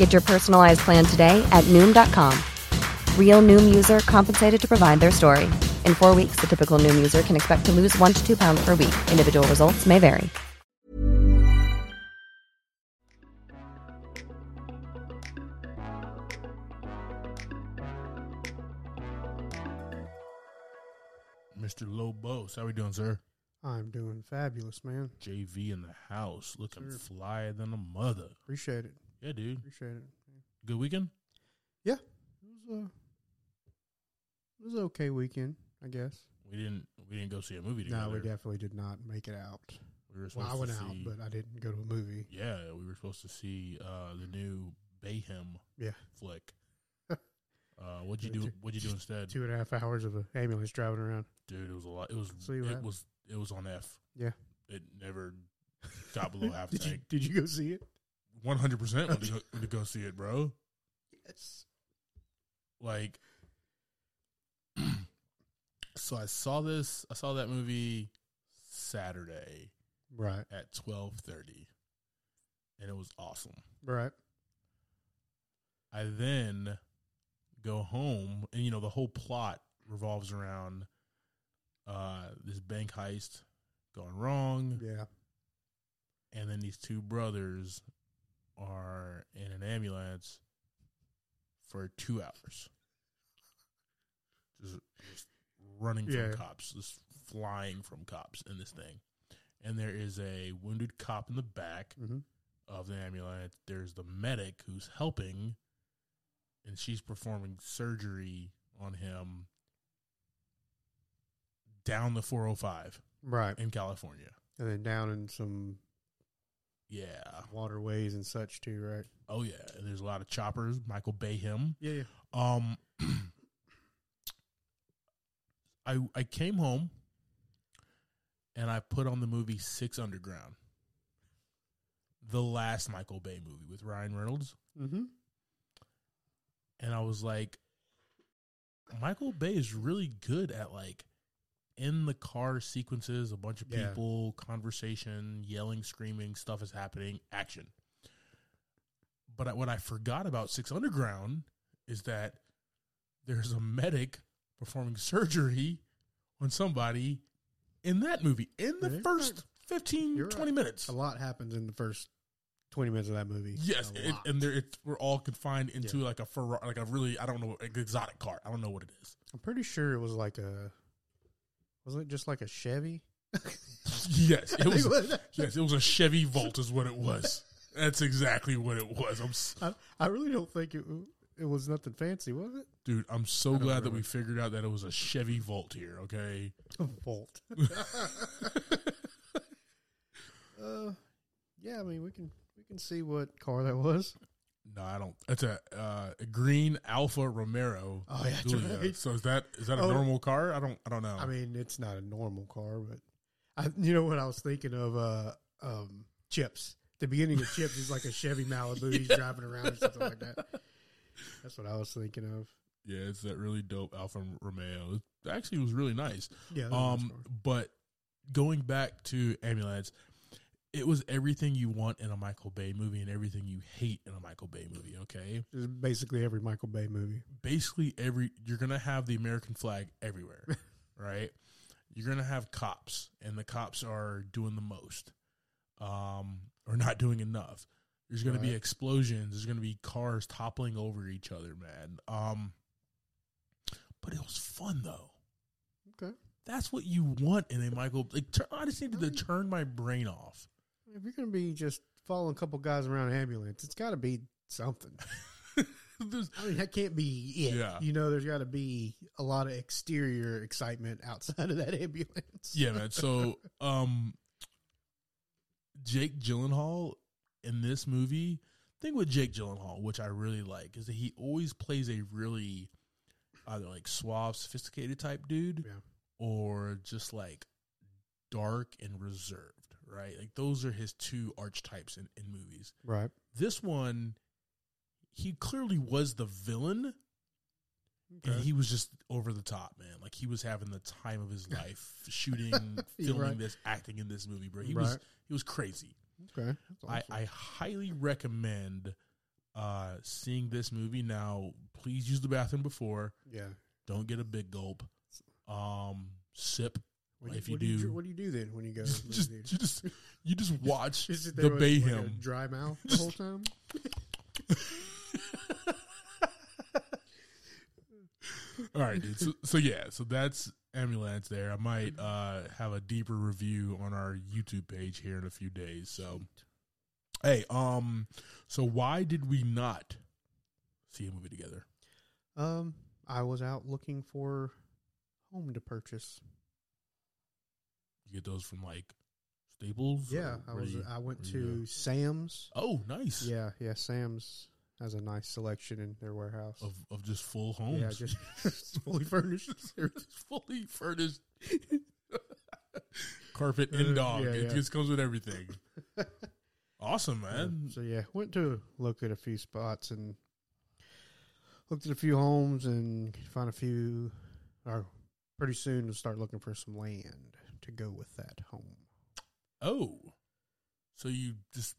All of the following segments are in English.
Get your personalized plan today at Noom.com. Real Noom user compensated to provide their story. In four weeks, the typical Noom user can expect to lose one to two pounds per week. Individual results may vary. Mr. Lobos, how are we doing, sir? I'm doing fabulous, man. JV in the house, looking Sir. flyer than a mother. Appreciate it. Yeah, dude. Appreciate it. Good weekend. Yeah, it was a it was an okay weekend, I guess. We didn't we didn't go see a movie together. No, we definitely did not make it out. We were Well, supposed I went to out, see, but I didn't go to a movie. yeah, we were supposed to see uh, the new Bayhem Yeah, flick. uh, what'd you do? What'd you do instead, two and a half hours of an ambulance driving around. dude? It was a lot. It was So it had- was it was on F. Yeah. It never got below half did you tank. Did you go see it? One hundred percent went to go- to go see it, bro. Yes. like so i saw this i saw that movie saturday Right. at 12.30 and it was awesome Right. i then go home and you know the whole plot revolves around uh this bank heist going wrong Yeah. and then these two brothers are in an ambulance for two hours. Just, just running from Yeah. cops, just flying from cops in this thing. And there is a wounded cop in the back Mm-hmm. of the ambulance. There's the medic who's helping, and she's performing surgery on him down the 405 Right. in California. And then down in some Yeah. waterways and such too, right? Oh yeah, and there's a lot of choppers. Michael Bayham. Yeah. Yeah. Um, I I came home, and I put on the movie Six Underground, the last Michael Bay movie with Ryan Reynolds, Mm-hmm. and I was like, Michael Bay is really good at like in the car sequences, a bunch of Yeah. people, conversation, yelling, screaming, stuff is happening, action. But I, what I forgot about Six Underground is that there's a medic performing surgery on somebody in that movie in the Yeah. first 15, You're 20 right. minutes. A lot happens in the first twenty minutes of that movie. Yes, it, and there it's, we're all confined into Yeah. like a Ferrari, like a really I don't know exotic car. I don't know what it is. I'm pretty sure it was like a. Wasn't it just like a Chevy? Yes, it was. was- yes, it was a Chevy Volt, is what it was. That's exactly what it was. I'm, s- I, I really don't think it it was nothing fancy, was it? dude. I'm so I don't glad that we figured out that it was a Chevy Volt here. Okay, A Volt. uh, yeah, I mean we can we can see what car that was. No, I don't. It's a, uh, a green Alfa Romero. Oh, yeah, Giulia. right. So is that is that a Oh. normal car? I don't I don't know. I mean, it's not a normal car, but I, you know what I was thinking of? Uh, um, Chips. The beginning of Chips is like a Chevy Malibu. He's driving around or something like that. That's what I was thinking of. yeah, it's that really dope Alfa Romeo. It actually was really nice. Yeah. Um, car. but going back to ambulance, it was everything you want in a Michael Bay movie and everything you hate in a Michael Bay movie. Okay, It's basically every Michael Bay movie. basically every you're gonna have the American flag everywhere, right? You're gonna have cops, and the cops are doing the most, um, or not doing enough. There's gonna be explosions. There's gonna be cars toppling over each other, man. Um, but it was fun though. Okay. That's what you want in a Michael. Like, I just needed to turn my brain off. If you're gonna be just following a couple guys around an ambulance, it's got to be something. There's- I mean, that can't be it. Yeah. You know, there's got to be a lot of exterior excitement outside of that ambulance. Yeah, man. So, um, Jake Gyllenhaal in this movie, thing with Jake Gyllenhaal, which I really like, is that he always plays a really either like suave, sophisticated type dude, Yeah. or just like dark and reserved, right? Like those are his two archetypes in, in movies. Right. This one, he clearly was the villain, and he was just over the top, man. Like he was having the time of his life, shooting, filming right. this, acting in this movie, bro. He was he was crazy. Okay. That's I. I highly recommend uh seeing this movie. Now, please use the bathroom before. yeah. Don't get a big gulp. Um, sip. What, if you, do you, what do you do then when you go? to the Just you just you just watch Just the with, like, dry mouth the whole time. All right, dude. So, so yeah, so that's ambulance. There, I might uh have a deeper review on our YouTube page here in a few days. So, hey, um, so why did we not see a movie together? Um, I was out looking for home to purchase. You get those from like Staples? Yeah, I was. you- I went to? Sam's. Oh, nice. Yeah, yeah. Sam's has a nice selection in their warehouse. Of of just full homes. yeah, just fully furnished. Just fully furnished. Carpet Uh, and dog. yeah, it yeah. just comes with everything. Awesome, man. So yeah, went to look at a few spots and looked at a few homes and found a few. Or pretty soon to start looking for some land to go with that home. Oh, so you just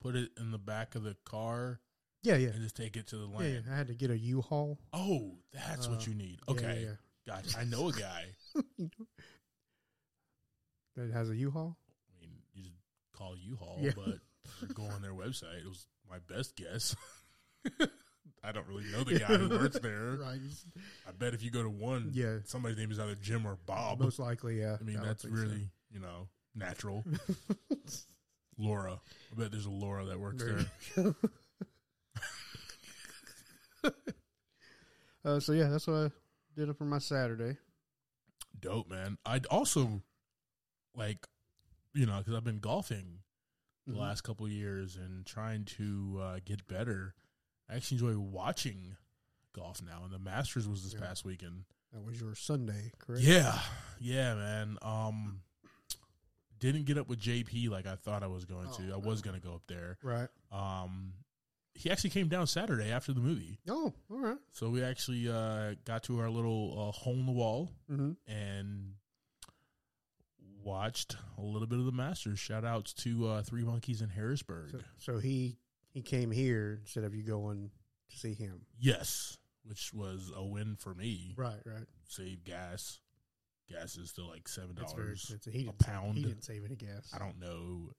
put it in the back of the car Yeah, yeah, and just take it to the yeah. land? yeah. I had to get a U-Haul. Oh, that's what Uh, you need. Okay, yeah, gotcha. I know a guy. that has a U-Haul. I mean, you just call U-Haul, Yeah. but go on their website. It was my best guess. I don't really know the guy who works there. right? I bet if you go to one, Yeah. somebody's name is either Jim or Bob. Most likely, yeah. I mean, would that's think so. really you know natural. Laura, I bet there's a Laura that works There uh, so yeah, that's what I did it for my Saturday. Dope, man. I'd also like, you know, because I've been golfing the Mhm. last couple of years and trying to uh, get better. I actually enjoy watching golf now, and the Masters was this Yeah. past weekend. That was your Sunday, correct? Yeah, yeah, man. Um, didn't get up with JP like I thought I was going to. Oh, I was going to go up there. Right. Um, he actually came down Saturday after the movie, Oh, all right. so we actually uh, got to our little uh, hole in the wall Mm-hmm. and watched a little bit of the Masters. Shout outs to uh, Three Monkeys in Harrisburg. So, so he he came here instead of you going to see him. yes, which was a win for me. Right. Right. Save gas. Gas is still like seven dollars. A didn't save- pound. he didn't save any gas. I don't know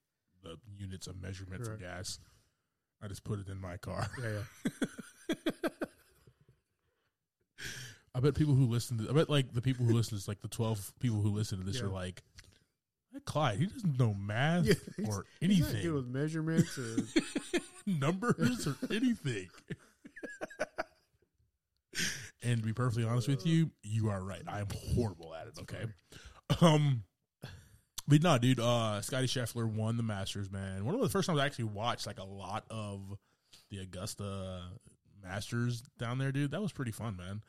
the units of measurement for gas. I just put it in my car. Yeah. Yeah. I bet people who listen to I bet like the people who listen to this, like the twelve people who listen to this Yeah. are like Clyde, he doesn't know math Yeah, he's- or He's not anything. good with measurements or numbers or anything. and to be perfectly honest with you, you are right. I am horrible at it. Okay. Um, but no, dude. Uh, Scottie Scheffler won the Masters. Man, one of the first times I actually watched like a lot of the Augusta Masters down there, dude. That was pretty fun, man.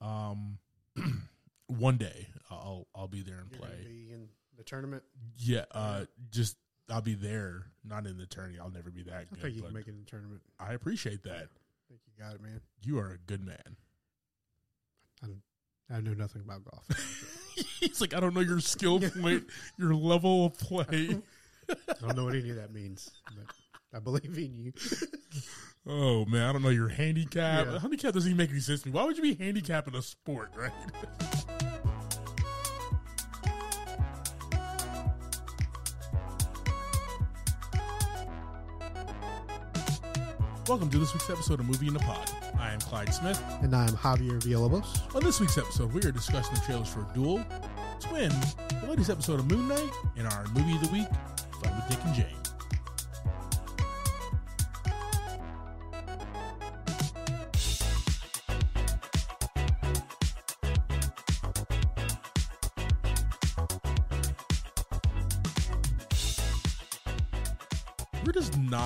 Um, one day I'll I'll be there and you're play. be in the tournament. Yeah, uh, just I'll be there, not in the tourney. I'll never be that I good. think you but can make it in the tournament. I appreciate that. I think you got it, man. You are a good man. I I know nothing about golf. He's like, I don't know your skill point, your level of play. I don't know what any of that means, but I believe in you. Oh man, I don't know your handicap. Yeah. Handicap doesn't even make any sense to me. Why would you be handicapped in a sport, right? Welcome to this week's episode of Movie in the Pod. I am Clyde Smith. And I'm Javier Villalobos. On this week's episode, we are discussing the trailers for Dual, Twin, the latest episode of Moon Knight, and our movie of the week, Fun with Dick and Jane.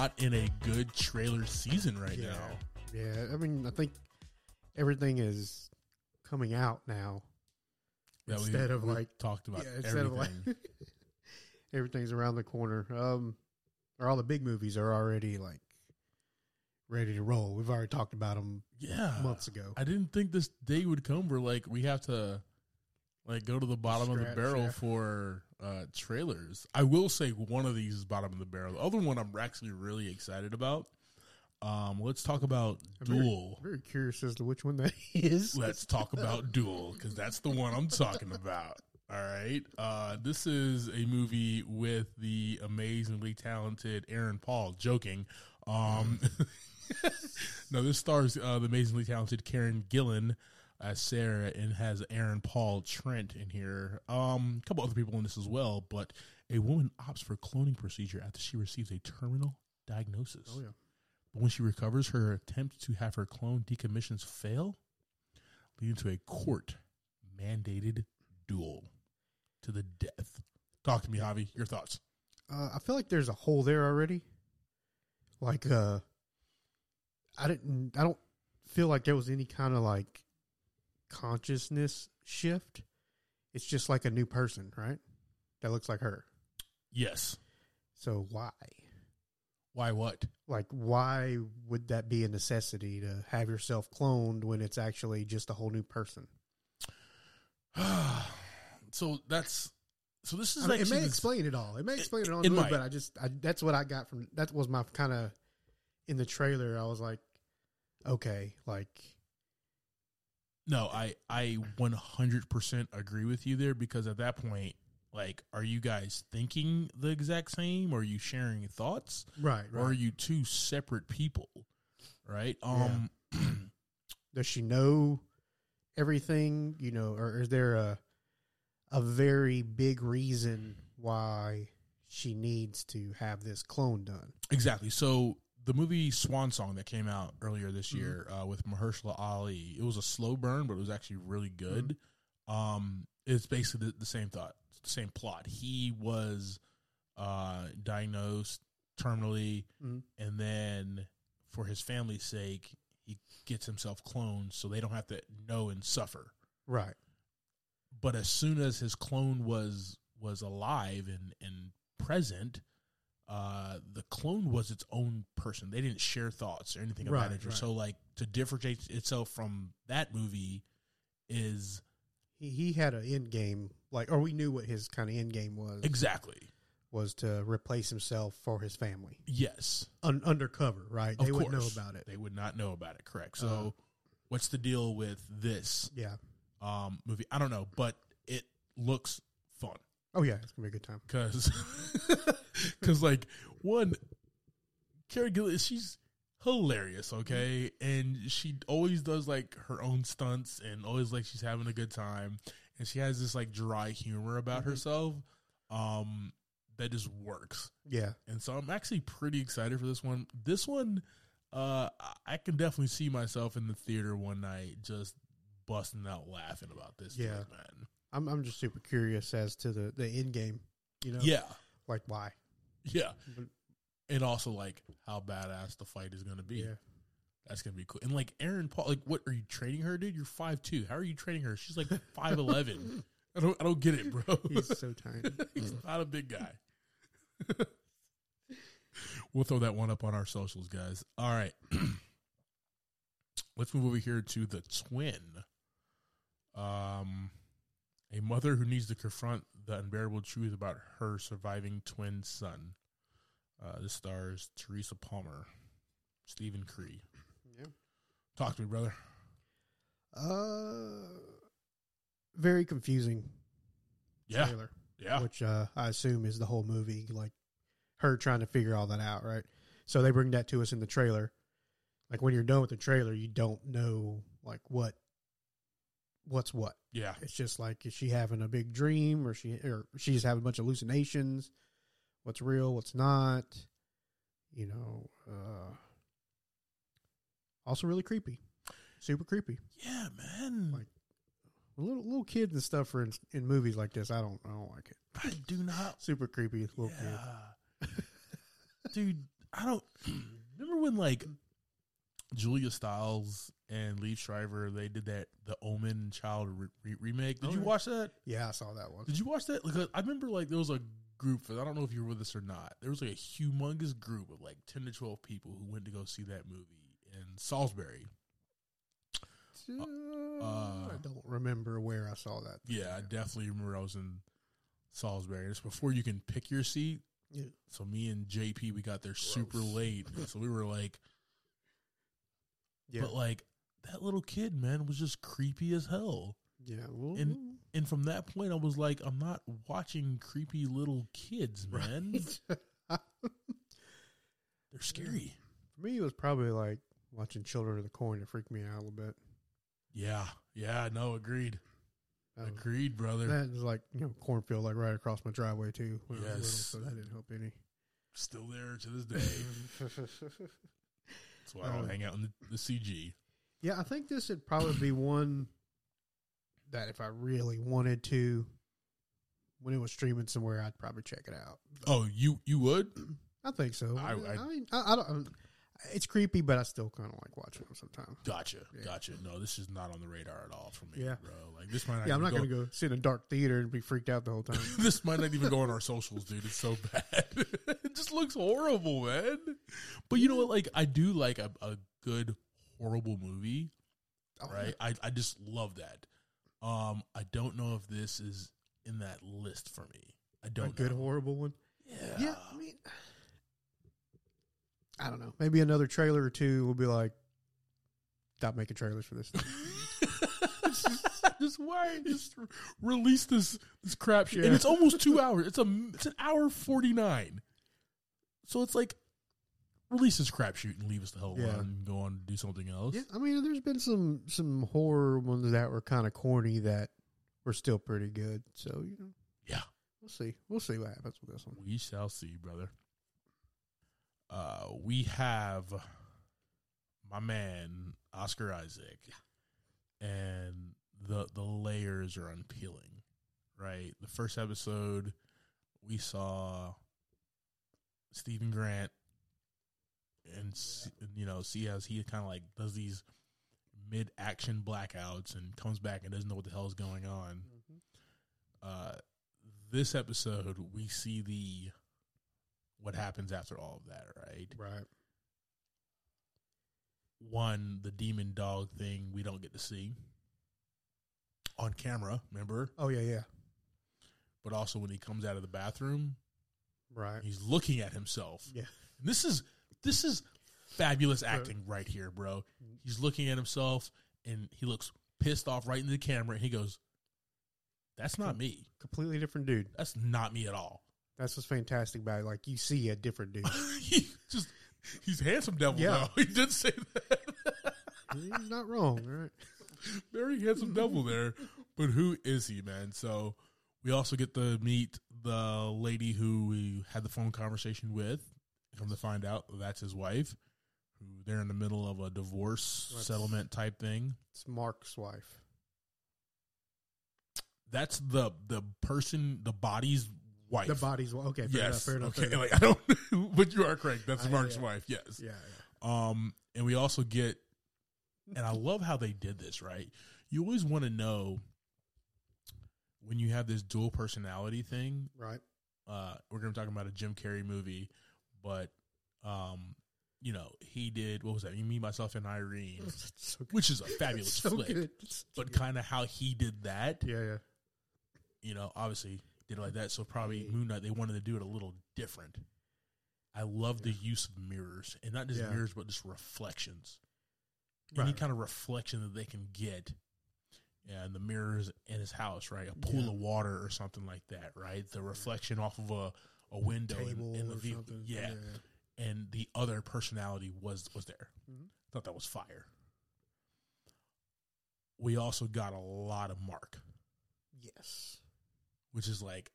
Not in a good trailer season right Yeah. now. Yeah, I mean, I think everything is coming out now. that we- Instead of, we like- talked about yeah, instead everything. of like everything's around the corner. Um, or all the big movies are already like ready to roll. We've already talked about them yeah, months ago. I didn't think this day would come where like we have to like go to the bottom of the barrel yeah. for uh trailers. I will say one of these is bottom of the barrel. The other one I'm actually really excited about. Um, let's talk about I'm very- Dual. Very curious as to which one that is. Let's talk about Dual because that's the one I'm talking about. All right. Uh, this is a movie with the amazingly talented Aaron Paul. Joking. Um, no, this stars uh, the amazingly talented Karen Gillan as Sarah and has Aaron Paul Trent in here. Um, a couple other people in this as well, but a woman opts for cloning procedure after she receives a terminal diagnosis. Oh yeah. But when she recovers, her attempt to have her clone decommissions fail, leading to a court mandated duel to the death. Talk to me, Javi. Your thoughts? Uh, I feel like there's a hole there already. Like, uh, I didn't. I don't feel like there was any kind of like consciousness shift. It's just like a new person, right? That looks like her. Yes. So why? Why? What? Like, why would that be a necessity to have yourself cloned when it's actually just a whole new person? so that's so. This is I mean, it may explain it all. It may explain it all, it but I just I, that's what I got from that was my kind of in the trailer. I was like, okay, like No, I I 100% agree with you there because at that point, like, are you guys thinking the exact same? Or are you sharing thoughts? right, Or are you two separate people? Right? Um. Does she know everything? You know, or is there a a very big reason why she needs to have this clone done? Exactly. So the movie Swan Song that came out earlier this Mm-hmm. year uh, with Mahershala Ali, it was a slow burn, but it was actually really good. Mm-hmm. Um, it's basically the, the same thought, the same plot. He was uh, diagnosed terminally, Mhm. and then for his family's sake, he gets himself cloned so they don't have to know and suffer Right. but as soon as his clone was was alive and and present uh the clone was its own person they didn't share thoughts or anything Right, that nature right. so like to differentiate itself from that movie is He he had an end game, like, or we knew what his kind of end game was. exactly Was to replace himself for his family, yes Un- undercover, right? of they course would know about it. they would not know about it correct so Uh. what's the deal with this Yeah. um movie i don't know but it looks fun Oh yeah, it's gonna be a good time. Cause, cause like one, Carrie Gillis, she's hilarious, okay, and she always does like her own stunts and always like she's having a good time, and she has this like dry humor about herself, um, that just works, Yeah. and so I'm actually pretty excited for this one. This one, uh, I- can definitely see myself in the theater one night just busting out laughing about this, Yeah. man. I'm I'm just super curious as to the the end game. You know, Yeah. like why? Yeah. But- And also like how badass the fight is gonna be. Yeah. That's gonna be cool. And like Aaron Paul, like what are you training her, dude? You're five two. How are you training her? She's like five eleven. I don't I don't get it, bro. He's so tiny. He's not a big guy. we'll throw that one up on our socials, guys. All right. Let's move over here to the twin. Um, a mother who needs to confront the unbearable truth about her surviving twin son. Uh, this stars Teresa Palmer, Steven Cree. Yeah. Talk to me, brother. Uh, very confusing Yeah, trailer, yeah, which uh, I assume is the whole movie, like her trying to figure all that out, right? So they bring that to us in the trailer. Like when you're done with the trailer, you don't know like what what's what. Yeah. It's just like is she having a big dream or she or she's having a bunch of hallucinations? What's real? What's not? You know. Uh, also, really creepy, super creepy. Yeah, man. Like- Little little kids and stuff are in, in movies like this. I don't I don't like it. I do not. Super creepy little. Yeah. Dude, I don't remember when like Julia Stiles and Liev Schreiber they did that the Omen Child re- re- remake. Did you watch that? Yeah, I saw that one. Did you watch that? Like, I remember like there was a group. I don't know if you were with us or not. There was like a humongous group of like ten to twelve people who went to go see that movie in Salisbury. Uh, uh, I don't remember where I saw that. Yeah, I definitely remember I was in Salisbury. It's before you can pick your seat. Yeah. So me and JP, we got there super late. So we were like, Yeah, but like that little kid, man, was just creepy as hell. yeah. Well, And and from that point, I was like, I'm not watching creepy little kids, man. right. They're scary. For me, it was probably like watching Children of the Corn. It freaked me out a little bit. Yeah, yeah, no, agreed, That was- agreed, brother. That was like you know cornfield like right across my driveway too. When I was little, so that didn't help any. Still there to this day. That's why I don't Um, hang out in the, the CG. yeah, I think this would probably be one that if I really wanted to, when it was streaming somewhere, I'd probably check it out. Oh, you you would? I think so. I- I, I- mean, I, I don't. It's creepy, but I still kind of like watching them sometimes. Gotcha, Yeah. gotcha. No, this is not on the radar at all for me, Yeah. bro. Like this might not. Yeah, I'm not going to go sit in a dark theater and be freaked out the whole time. this might not even go on our socials, dude. It's so bad. it just looks horrible, man. But you know what? Like, I do like a, a good horrible movie, Oh, right? I, I just love that. Um, I don't know if this is in that list for me. I A don't good know. horrible one. Yeah. Yeah, I mean, I don't know. Maybe another trailer or two will be like, stop making trailers for this. Thing. just why just release this this crap shit, and it's almost two hours. It's a it's an hour forty nine, so it's like release this crap shoot and leave us the hell alone Yeah. and go on to do something else. yeah, I mean, there's been some some horror ones that were kind of corny that were still pretty good. So you know, Yeah. we'll see. We'll see what happens with this one. We shall see, brother. Uh, we have my man Oscar Isaac, and the the layers are unpeeling. Right, the first episode we saw Steven Grant, and you know see as he kind of like does these mid action blackouts and comes back and doesn't know what the hell is going on uh, this episode we see the what happens after all of that, right? Right. One, the demon dog thing we don't get to see on camera, remember? Oh yeah, yeah. But also when he comes out of the bathroom, Right. he's looking at himself. Yeah. And this is this is fabulous acting right here, bro. He's looking at himself and he looks pissed off right into the camera and he goes, That's not me. Completely different dude. That's not me at all. That's what's fantastic about it. Like you see a different dude. he just he's handsome devil Yeah. though. He did say that. He's not wrong. Right. Very handsome devil there. But who is he, man? So we also get to meet the lady who we had the phone conversation with. Come to find out that's his wife, who they're in the middle of a divorce That's- settlement type thing. It's Mark's wife. That's the the person, the body's wife. The body's okay. Fair enough. yes. Fair enough. okay. fair enough. Like I don't, but you are correct. That's I- Mark's yeah. wife. Yes. yeah, Um, and we also get, and I love how they did this. Right, you always want to know when you have this dual personality thing. Right. Uh, we're to be talking about a Jim Carrey movie, but um, you know, he did what was that? You, me, myself, and Irene, so which is a fabulous so flick. But kind of how he did that, yeah, yeah. you know, obviously did it like that. So probably Moon Knight, they wanted to do it a little different. I love the use of mirrors, and not just Yeah. mirrors, but just reflections. Any kind of reflection that they can get. Yeah, and the mirrors in his house, right? A pool Yeah. of water or something like that, right? The reflection off of a, a window in- Table in, the or vehicle. something. Yeah. and the other personality was was there. Mhm. Thought that was fire. We also got a lot of Mark, Yes. Which is like,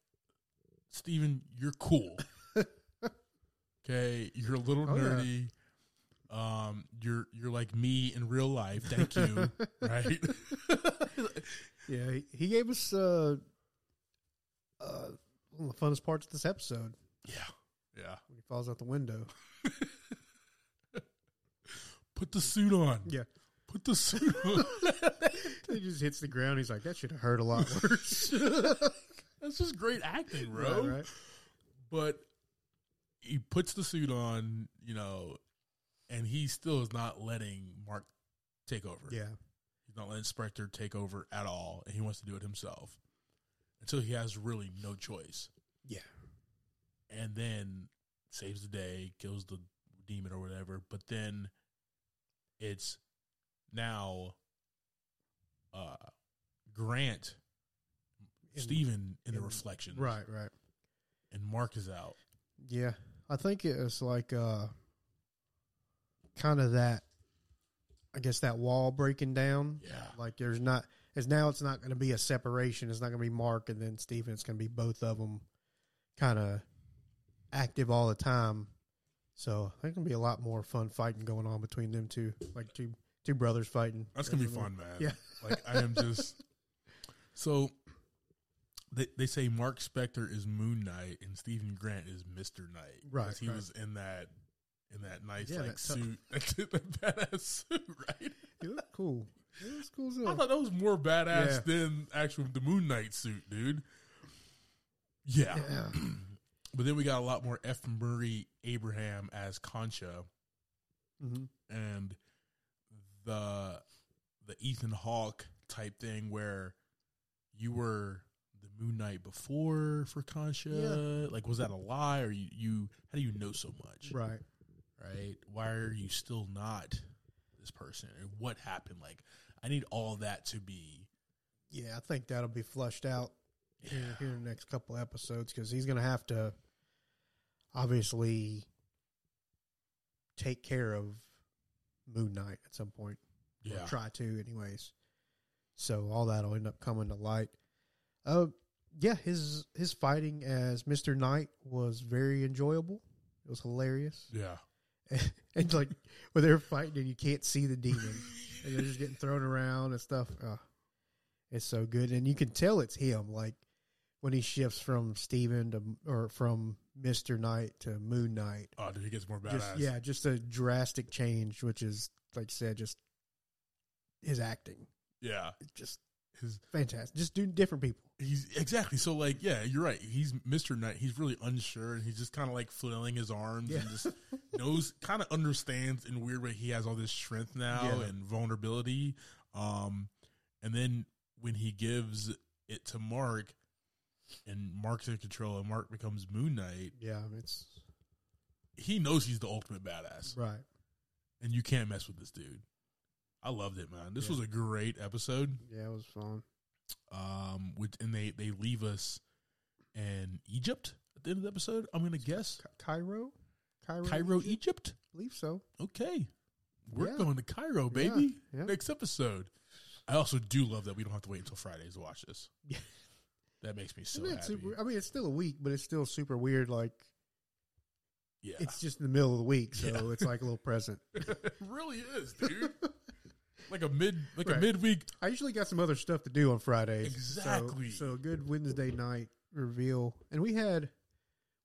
Steven, you're cool. okay, you're a little Oh, yeah. nerdy. Um, you're you're like me in real life. Thank you. right? Yeah, he, he gave us uh, uh, one of the funnest parts of this episode yeah, yeah. when he falls out the window. Put the suit on. Yeah. Put the suit on. he just hits the ground. He's like, that should have hurt a lot worse. That's just great acting, bro. Right, right. but he puts the suit on, you know, and he still is not letting Mark take over. Yeah. He's not letting Spector take over at all, and he wants to do it himself until he has really no choice. Yeah. And then saves the day, kills the demon or whatever. But then it's now uh Grant, Steven in the reflection, Right, right. and Mark is out. Yeah. I think it was like uh kind of that I guess that wall breaking down. Yeah. Like there's not as now it's not going to be a separation. It's not going to be Mark and then Steven. It's going to be both of them kind of active all the time. So I think going to be a lot more fun fighting going on between them two, like two two brothers fighting. That's gonna be fun, man. Yeah. like I am just so. They they say Mark Spector is Moon Knight and Steven Grant is Mister Knight. Right, he right. was in that in that nice Yeah, like that tough- suit, that badass suit, right? It looked cool. It was cool. as I hell. thought that was more badass Yeah. than actual the Moon Knight suit, dude. Yeah. Yeah. but then we got a lot more F. Murray Abraham as Khonshu. hmm and the the Ethan Hawke type thing where you were Moon Knight before for Khonshu. Yeah. Like, was that a lie, or you, you? How do you know so much? Right. Right? Why are you still not this person? And what happened? Like, I need all that to be. Yeah, I think that'll be flushed out here, here in the next couple episodes because he's going to have to obviously take care of Moon Knight at some point. Or Yeah. try to, anyways. So all that'll end up coming to light. Uh, yeah, his his fighting as Mister Knight was very enjoyable. It was hilarious, Yeah. and like when they're fighting and you can't see the demon, and they're just getting thrown around and stuff. Uh, it's so good, and you can tell it's him. Like when he shifts from Steven to or from Mister Knight to Moon Knight. Oh, dude, he gets more badass. Just, yeah, just a drastic change, which is like you said, just his acting. Yeah. It's just His fantastic. Just do different people. He's exactly so like yeah, you're right. He's Mr. Knight. He's really unsure and he's just kind of like flailing his arms Yeah. and just knows, kind of understands in a weird way. He has all this strength now Yeah. and vulnerability. Um, and then when he gives it to Mark, and Mark's in control, and Mark becomes Moon Knight, Yeah, it's he knows he's the ultimate badass, right. and you can't mess with this dude. I loved it, man. This Yeah. was a great episode. Yeah, it was fun. um with and they they leave us in Egypt at the end of the episode. I'm gonna guess Ca- Cairo, Cairo, Cairo, Egypt? Egypt. I believe so. Okay, we're Yeah. going to Cairo, baby. Yeah. Next episode. I also do love that we don't have to wait until Fridays to watch this. Yeah. That makes me so happy. super? I mean, it's still a week, but it's still super weird. Like yeah, it's just in the middle of the week, so it's like a little present. it really is, dude. like a mid, like a midweek. I usually got some other stuff to do on Fridays. so- Exactly. So, a good Wednesday night reveal, and we had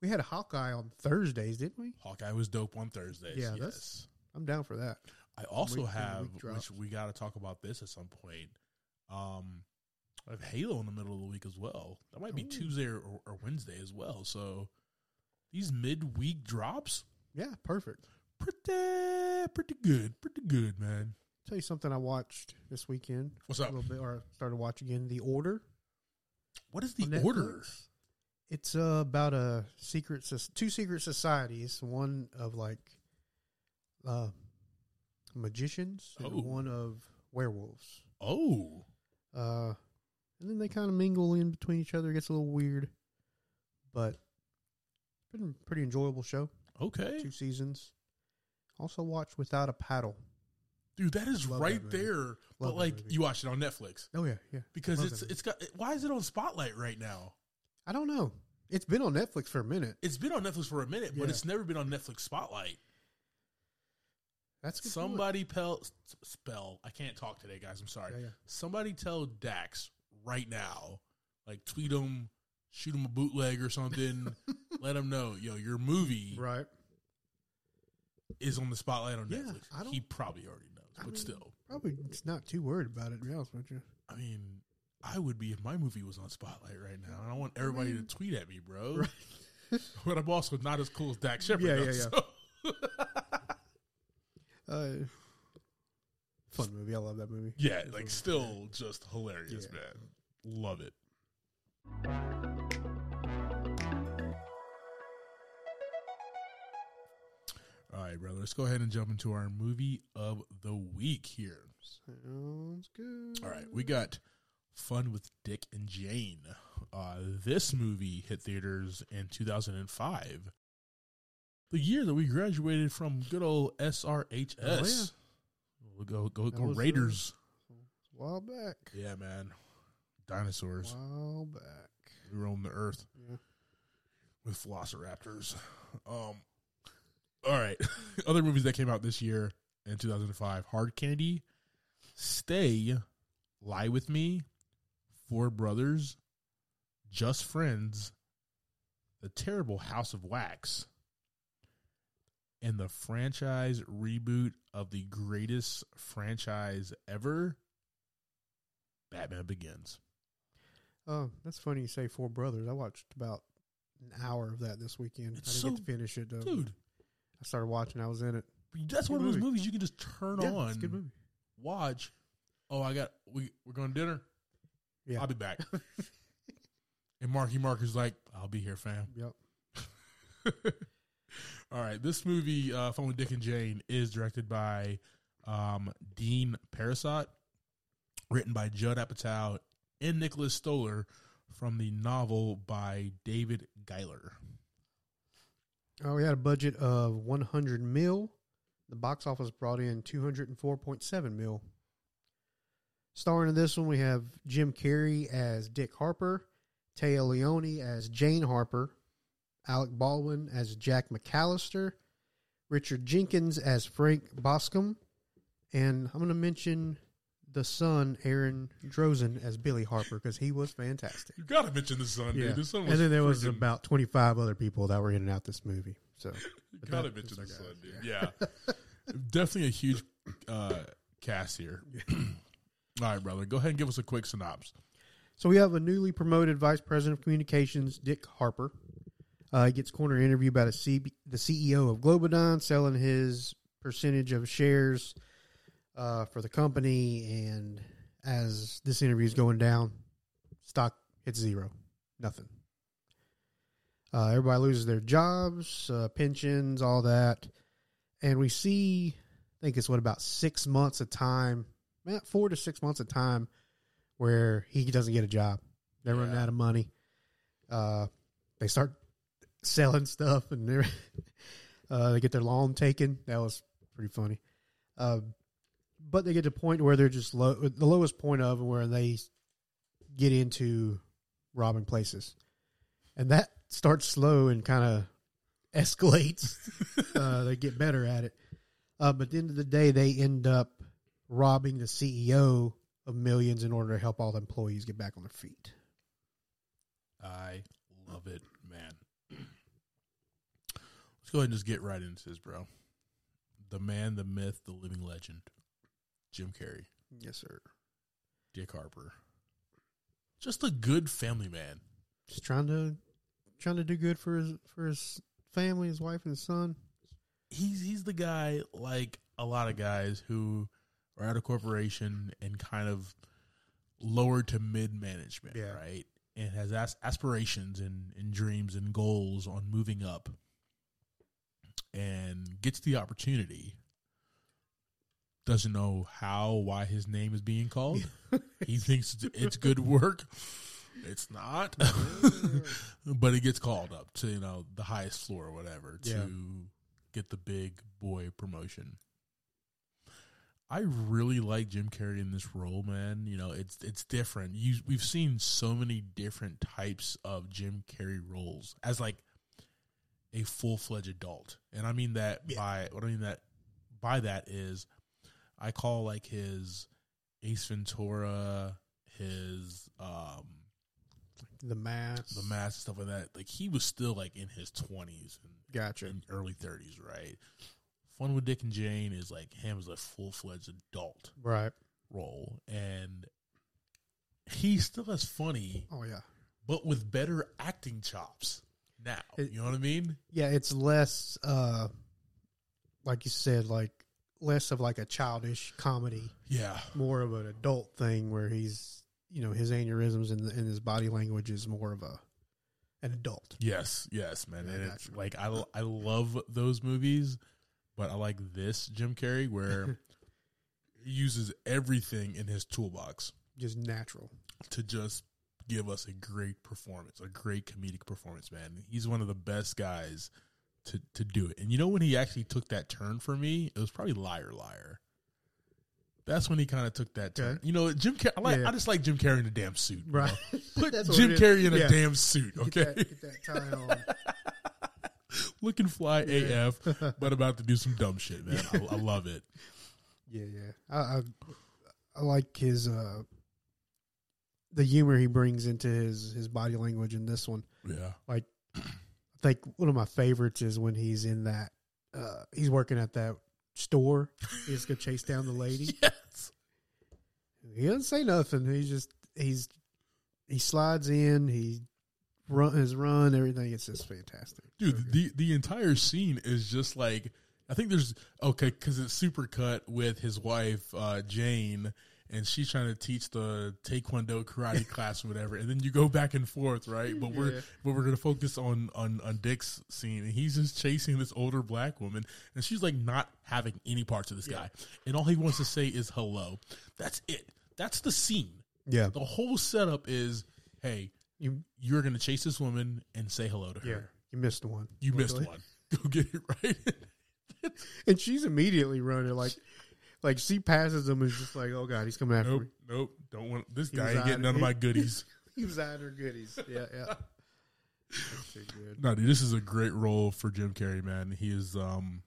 we had a Hawkeye on Thursdays, didn't we? Hawkeye was dope on Thursdays. Yeah, yes. I'm down for that. I also Week- have, which we got to talk about this at some point. Um, I have Halo in the middle of the week as well. That might be Ooh. Tuesday or, or Wednesday as well. So these midweek drops, Yeah, perfect. pretty pretty good, pretty good, man. Tell you something I watched this weekend. What's A up? little bit, or started watching again. The Order. What is the order? It's uh, about a secret, two secret societies. One of like uh, magicians, and Oh. one of werewolves. Oh, Uh, and then they kind of mingle in between each other. It gets a little weird, but it's been a pretty enjoyable show. okay, Two seasons. Also watched Without a Paddle. Dude, that is Love that right movie. there. but that like, movie. you watched it on Netflix Oh yeah, yeah. because Love it's that movie. it's got. Why is it on Spotlight right now? I don't know. It's been on Netflix for a minute. It's been on Netflix for a minute, but Yeah. it's never been on Netflix Spotlight. That's a good point. Somebody pel- spell. I can't talk today, guys. I'm sorry. Yeah, yeah. Somebody tell Dax right now, like tweet him, shoot him a bootleg or something. let him know, yo, your movie Right. is on the spotlight on Yeah, Netflix. I don't- he probably already I but mean, still, Probably it's not too worried about it. To be honest with you. I mean, I would be if my movie was on spotlight right now. I don't want everybody to tweet at me, bro. but I'm also not as cool as Dax Shepard. Yeah, though, yeah, yeah. so- Uh, fun movie. I love that movie. yeah, like still just hilarious, Yeah. man. Love it. Right, brother. Let's go ahead and jump into our movie of the week here. Sounds good. All right, we got Fun with Dick and Jane. Uh, this movie hit theaters in 2005, the year that we graduated from good old SRHS. Oh, yeah. We'll go go That go uh, Raiders. A while back. Yeah, man. Dinosaurs. while back. We roamed the earth Yeah. with velociraptors. Um, all right. Other movies that came out this year in 2005 Hard Candy, Stay, Lie With Me, Four Brothers, Just Friends, The Terrible House of Wax, and the franchise reboot of the greatest franchise ever Batman Begins. Oh, that's funny you say Four Brothers. I watched about an hour of that this weekend. It's I didn't so- get to finish it though. Dude, I started watching. I was in it. that's one of those movie. movies you can just turn yeah, on. it's a good movie. watch. Oh, I got we we're going to dinner. Yeah. I'll be back. and Marky Mark is like, I'll be here, fam. Yep. All right, this movie, uh, Fun with Dick and Jane, is directed by um, Dean Parisot, written by Judd Apatow and Nicholas Stoller, from the novel by David Giler. Oh, we had a budget of 100 mil. The box office brought in 204.7 mil. Starring in this one, we have Jim Carrey as Dick Harper, Téa Leoni as Jane Harper, Alec Baldwin as Jack McAllister, Richard Jenkins as Frank Boscom, and I'm going to mention the son, Aaron Drozin, as Billy Harper because he was fantastic. You got to mention the son, dude. The son was and then there was freaking- about 25 other people that were in and out this movie. So You gotta that- mention the son, dude. Yeah, definitely a huge uh, cast here. All right, brother, go ahead and give us a quick synopsis. So we have a newly promoted vice president of communications, Dick Harper. Uh, he gets corner interviewed by the, C- the CEO of Globodyne, selling his percentage of shares uh, for the company. And as this interview is going down, stock hits zero, nothing. Uh, everybody loses their jobs, uh, pensions, all that, and we see, I think it's what about six months of time, four to six months of time where he doesn't get a job. They're running out of money. Uh, they start selling stuff, and they're uh, they get their lawn taken. That was pretty funny. But they get to a point where they're just low, the lowest point of where they get into robbing places, and that starts slow and kind of escalates. uh, they get better at it, uh, but at the end of the day, they end up robbing the CEO of millions in order to help all the employees get back on their feet. I love it, man. Let's go ahead and just get right into this, bro. The man, the myth, the living legend, Jim Carrey, Yes, sir. Dick Harper. Just a good family man. Just trying to trying to do good for his for his family, his wife, and his son. he's he's the guy like a lot of guys who are at a corporation and kind of lower to mid management, Yeah. right? And has as- aspirations and, and dreams and goals on moving up, and gets the opportunity. Doesn't know how, why his name is being called. he thinks it's- good work. It's not, but he gets called up to you know the highest floor or whatever to Yeah. get the big boy promotion. I really like Jim Carrey in this role, man. You know, it's it's different. You we've seen so many different types of Jim Carrey roles as like a full fledged adult, and I mean that by what I mean that by that is I call like his Ace Ventura, his um The mask. the mask stuff like that. Like he was still like in his twenties and Gotcha. in early thirties, right? Fun with Dick and Jane is like him as a full fledged adult Right. role, and he's still as funny, Oh yeah. but with better acting chops now. It- you know what I mean? Yeah, it's less uh like you said, like less of like a childish comedy, Yeah, more of an adult thing where he's you know, his aneurysms and, and his body language is more of a an adult. yes, yes, man. Yeah, and it's like I I love those movies, but I like this Jim Carrey where he uses everything in his toolbox. Just natural. to just give us a great performance, a great comedic performance, man. He's one of the best guys to to do it. And you know when he actually took that turn for me, it was probably Liar Liar. That's when he kind of took that turn. Okay. You know, Jim. Car- I, like, Yeah. I just like Jim Carrey in a damn suit. you Right. know? Put Jim. Carrey in a damn suit. Get Okay, that, get that tie on. looking fly AF, but about to do some dumb shit, man. I, I love it. Yeah, yeah. I, I I like his uh the humor he brings into his his body language in this one. Yeah, Like Think one of my favorites is when he's in that uh he's working at that store. He's gonna chase down the lady. yes. He doesn't say nothing. He's just he's he slides in, he run his run, everything. It's just fantastic. dude So the the entire scene is just like i think there's okay because it's super cut with his wife uh jane and she's trying to teach the taekwondo karate class or whatever and then you go back and forth right but we're Yeah. but we're gonna focus on on on dick's scene and he's just chasing this older black woman and she's like not having any parts of this guy and all he wants to say is hello that's it that's the scene yeah, the whole setup is hey you you're gonna chase this woman and say hello to her yeah you missed one. you missed Luckily. one. Go get it right. and she's immediately running like like she passes him and is just like, oh god, he's coming after nope, me. nope. Don't want this He guy ain't getting none of my goodies. He was eyeing her goodies. Yeah, yeah. That's too good. no, dude, this is a great role for Jim Carrey, man. He is um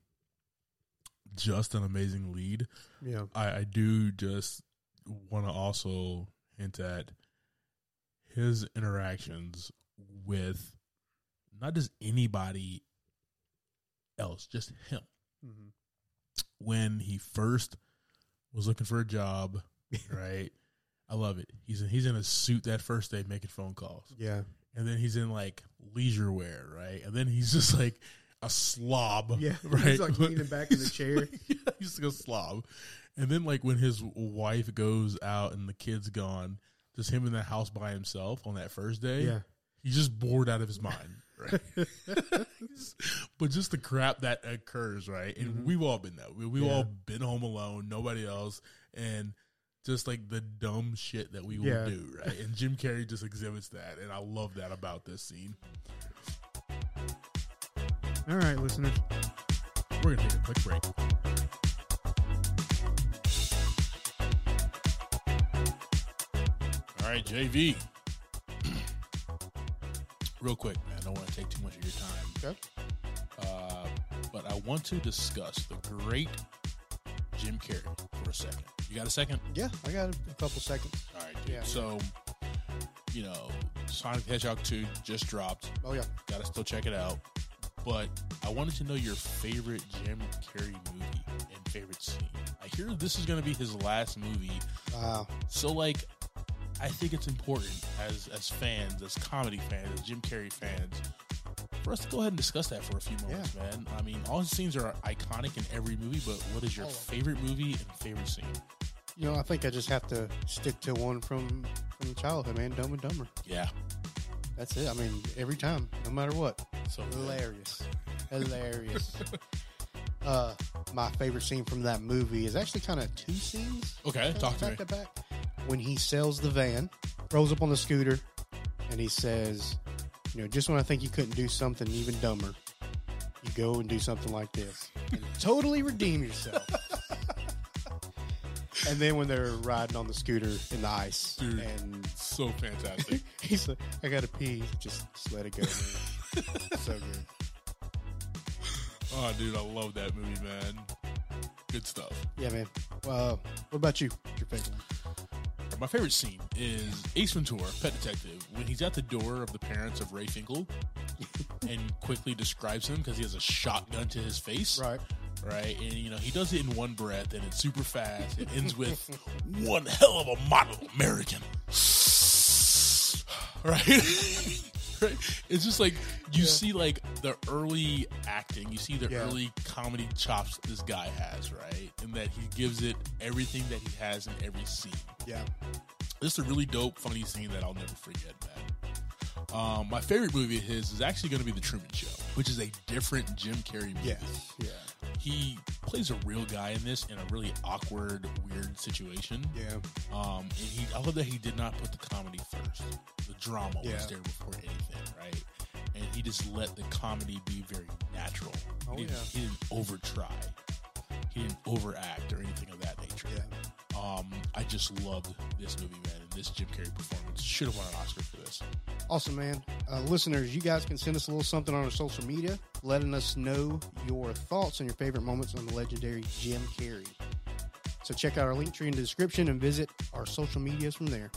just an amazing lead. Yeah, I, I do just want to also hint at his interactions with not just anybody else, just him. Mhm. when he first was looking for a job, right? I love it. He's in, he's in a suit that first day making phone calls, yeah, and then he's in like leisure wear, right? And then he's just like a slob, yeah. right? He's like leaning back in the chair. yeah, he's like a slob. And then like when his wife goes out and the kid's gone, just him in the house by himself on that first day. Yeah, He's just bored out of his mind, right? but just the crap that occurs, right? And we've all been that. We, we've Mm-hmm. Yeah. all been home alone, nobody else, and just like the dumb shit that we will Yeah. do, right? And Jim Carrey just exhibits that, and I love that about this scene. All right, listeners. We're gonna take a quick break. All right, JV. Real quick, man. I don't want to take too much of your time. Okay. Uh, but I want to discuss the great Jim Carrey for a second. You got a second? Yeah, I got a couple seconds. All right, dude. Yeah. So, you know, Sonic the Hedgehog 2 just dropped. Oh yeah. Got to still check it out. But I wanted to know your favorite Jim Carrey movie and favorite scene. I hear this is going to be his last movie. Wow. So, like, I think it's important as as fans, as comedy fans, as Jim Carrey fans, for us to go ahead and discuss that for a few moments, man. I mean, all his scenes are iconic in every movie, but what is your favorite movie and favorite scene? You know, I think I just have to stick to one from from childhood, man. Dumb and Dumber. Yeah. That's it. I mean, every time, no matter what. So. Hilarious. Hilarious. uh, my favorite scene from that movie is actually kind of two scenes. Okay, talk to back me. to back. When he sells the van, rolls up on the scooter, and he says, "You know, just when I think you couldn't do something even dumber, you go and do something like this, and totally redeem yourself." and then when they're riding on the scooter in the ice, Dude. and So fantastic. he's like, "I gotta pee," just, just let it go. Man. so good. oh, dude, I love that movie, man. Good stuff. Yeah, man. Well, what about you? What's your favorite one? My favorite scene is Ace Ventura, Pet Detective, when he's at the door of the parents of Ray Finkel and quickly describes him because he has a shotgun to his face. Right. Right. And, you know, he does it in one breath and it's super fast. It ends with one hell of a model American. right? right? It's just like you see like the early acting, you see the Yeah. early comedy chops this guy has, right? And that he gives it everything that he has in every scene. Yeah. This is a really dope, funny scene that I'll never forget, man. Um, my favorite movie of his is actually going to be The Truman Show, which is a different Jim Carrey movie. Yes. Yeah. He plays a real guy in this in a really awkward, weird situation. Yeah. Um, and he, I love that he did not put the comedy first. The drama Yeah. was there before anything, right? And he just let the comedy be very natural. Oh, he, didn't, yeah. he didn't over try. He didn't overact or anything of that nature. Yeah. Um, I just loved this movie, man, and this Jim Carrey performance. Should have won an Oscar for this. Awesome, man. Uh, listeners, you guys can send us a little something on our social media, letting us know your thoughts and your favorite moments on the legendary Jim Carrey. So check out our link tree in the description and visit our social medias from there.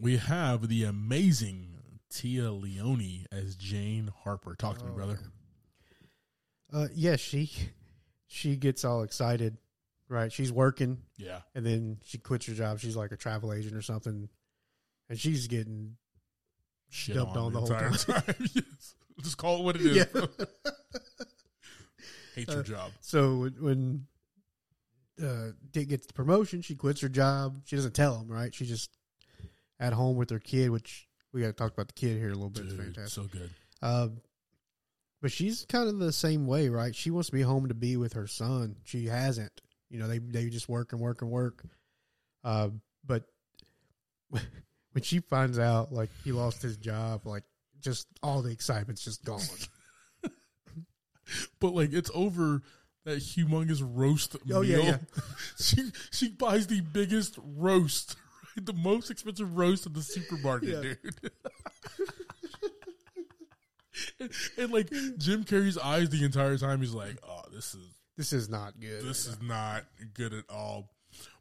We have the amazing Téa Leoni as Jane Harper. Talk to me, brother. Uh, yes, she she gets all excited, right? She's working, Yeah. and then she quits her job. She's like a travel agent or something, and she's getting Shit Dumped on the whole time. time. yes. Just call it what it is. yeah. Hate your job. So when, when uh, Dick gets the promotion, she quits her job. She doesn't tell him, right? She just at home with her kid, which we got to talk about the kid here a little bit. It's Dude, fantastic. so good. Um, but she's kind of the same way, right? She wants to be home to be with her son. She hasn't. You know, they they just work and work and work. Uh, but when she finds out, like he lost his job, like just all the excitement's just gone. But like it's over that humongous roast Oh, meal. yeah, yeah. she she buys the biggest roast? the most expensive roast in the supermarket, Yeah. dude. and, and, like Jim Carrey's eyes the entire time, he's like, "Oh, this is this is not good. this is not good at all."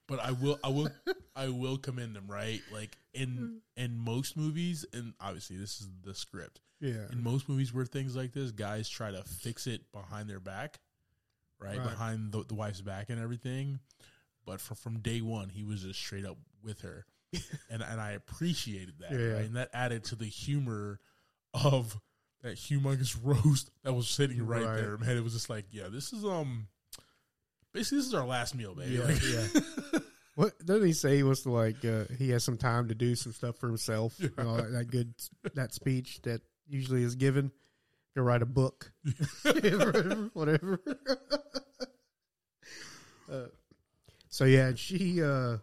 But I will, I will, I will commend them, right? Like in in most movies, and obviously this is the script yeah. in most movies where things like this, guys try to fix it behind their back, right, Right. behind the, the wife's back and everything. But from from day one, he was just straight up with her, and and I appreciated that, Yeah. right? And that added to the humor of that humongous roast that was sitting right, Right. there. Man, it was just like, yeah, this is um, basically this is our last meal, baby. Yeah, Like- yeah. What doesn't he say? He wants to like uh, he has some time to do some stuff for himself. You know, that, that good that speech that usually is given to write a book, whatever. uh, so yeah, and she. Uh,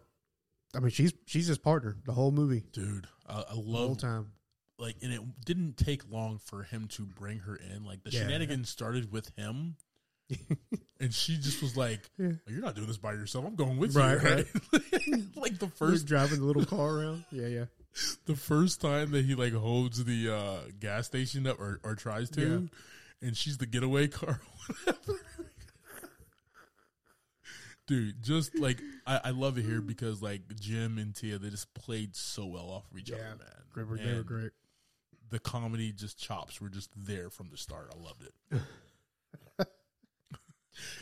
I mean, she's she's his partner the whole movie, dude, I, I the whole love time. like and it didn't take long for him to bring her in like the Yeah. shenanigans started with him and she just was like Yeah. "Oh, you're not doing this by yourself i'm going with Right, you right, like the First first driving the little car around. Yeah, yeah. the first time that he like holds the uh gas station up or, or tries to and she's the getaway car whatever dude just like I, I love it here because like jim and téa they just played so well off of each Yeah. other man were, they were great. the comedy just chops were just there from the start. I loved it.